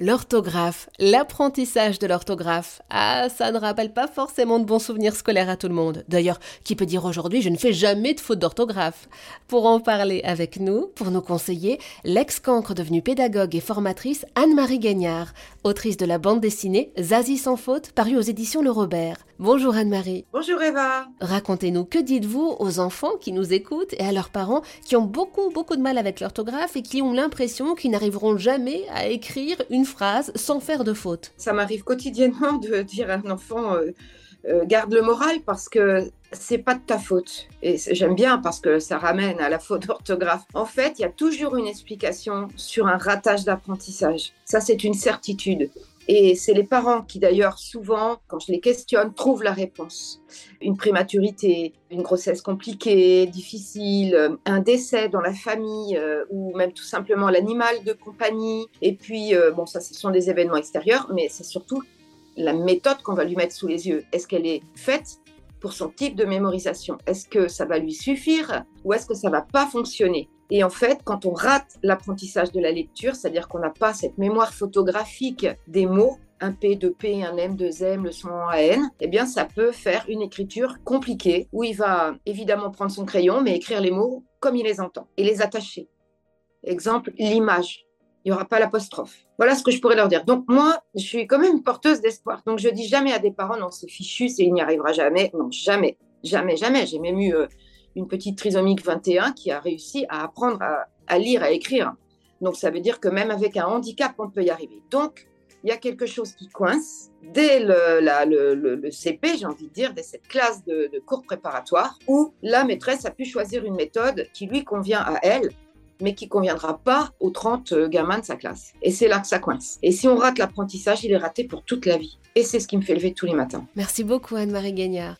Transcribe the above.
L'orthographe, l'apprentissage de l'orthographe. Ah, ça ne rappelle pas forcément de bons souvenirs scolaires à tout le monde. D'ailleurs, qui peut dire aujourd'hui je ne fais jamais de faute d'orthographe? Pour en parler avec nous, pour nous conseiller, l'ex-cancre devenue pédagogue et formatrice Anne-Marie Gagnard, autrice de la bande dessinée Zazie sans faute, parue aux éditions Le Robert. Bonjour Anne-Marie. Bonjour Eva. Racontez-nous, que dites-vous aux enfants qui nous écoutent et à leurs parents qui ont beaucoup beaucoup de mal avec l'orthographe et qui ont l'impression qu'ils n'arriveront jamais à écrire une phrase sans faire de faute. Ça m'arrive quotidiennement de dire à un enfant euh, euh, garde le moral parce que c'est pas de ta faute. Et j'aime bien parce que ça ramène à la faute d'orthographe. En fait, il y a toujours une explication sur un ratage d'apprentissage. Ça, c'est une certitude. Et c'est les parents qui, d'ailleurs, souvent, quand je les questionne, trouvent la réponse. Une prématurité, une grossesse compliquée, difficile, un décès dans la famille euh, ou même tout simplement l'animal de compagnie. Et puis, euh, bon, ça, ce sont des événements extérieurs, mais c'est surtout la méthode qu'on va lui mettre sous les yeux. Est-ce qu'elle est faite pour son type de mémorisation? Est-ce que ça va lui suffire? Ou est-ce que ça va pas fonctionner? Et en fait, quand on rate l'apprentissage de la lecture, c'est-à-dire qu'on n'a pas cette mémoire photographique des mots, un P, deux P, un M, deux M, le son en N, eh bien, ça peut faire une écriture compliquée où il va évidemment prendre son crayon, mais écrire les mots comme il les entend et les attacher. Exemple, l'image. Il n'y aura pas l'apostrophe. Voilà ce que je pourrais leur dire. Donc, moi, je suis quand même porteuse d'espoir. Donc, je dis jamais à des parents, non, c'est fichu, c'est il n'y arrivera jamais. Non, jamais. Jamais, jamais. J'ai même eu euh, une petite trisomique 21 qui a réussi à apprendre à, lire, à écrire. Donc ça veut dire que même avec un handicap, on peut y arriver. Donc il y a quelque chose qui coince dès le, CP, j'ai envie de dire, dès cette classe de, cours préparatoire, où la maîtresse a pu choisir une méthode qui lui convient à elle, mais qui conviendra pas aux 30 gamins de sa classe. Et c'est là que ça coince. Et si on rate l'apprentissage, il est raté pour toute la vie. Et c'est ce qui me fait lever tous les matins. Merci beaucoup Anne-Marie Gagnard.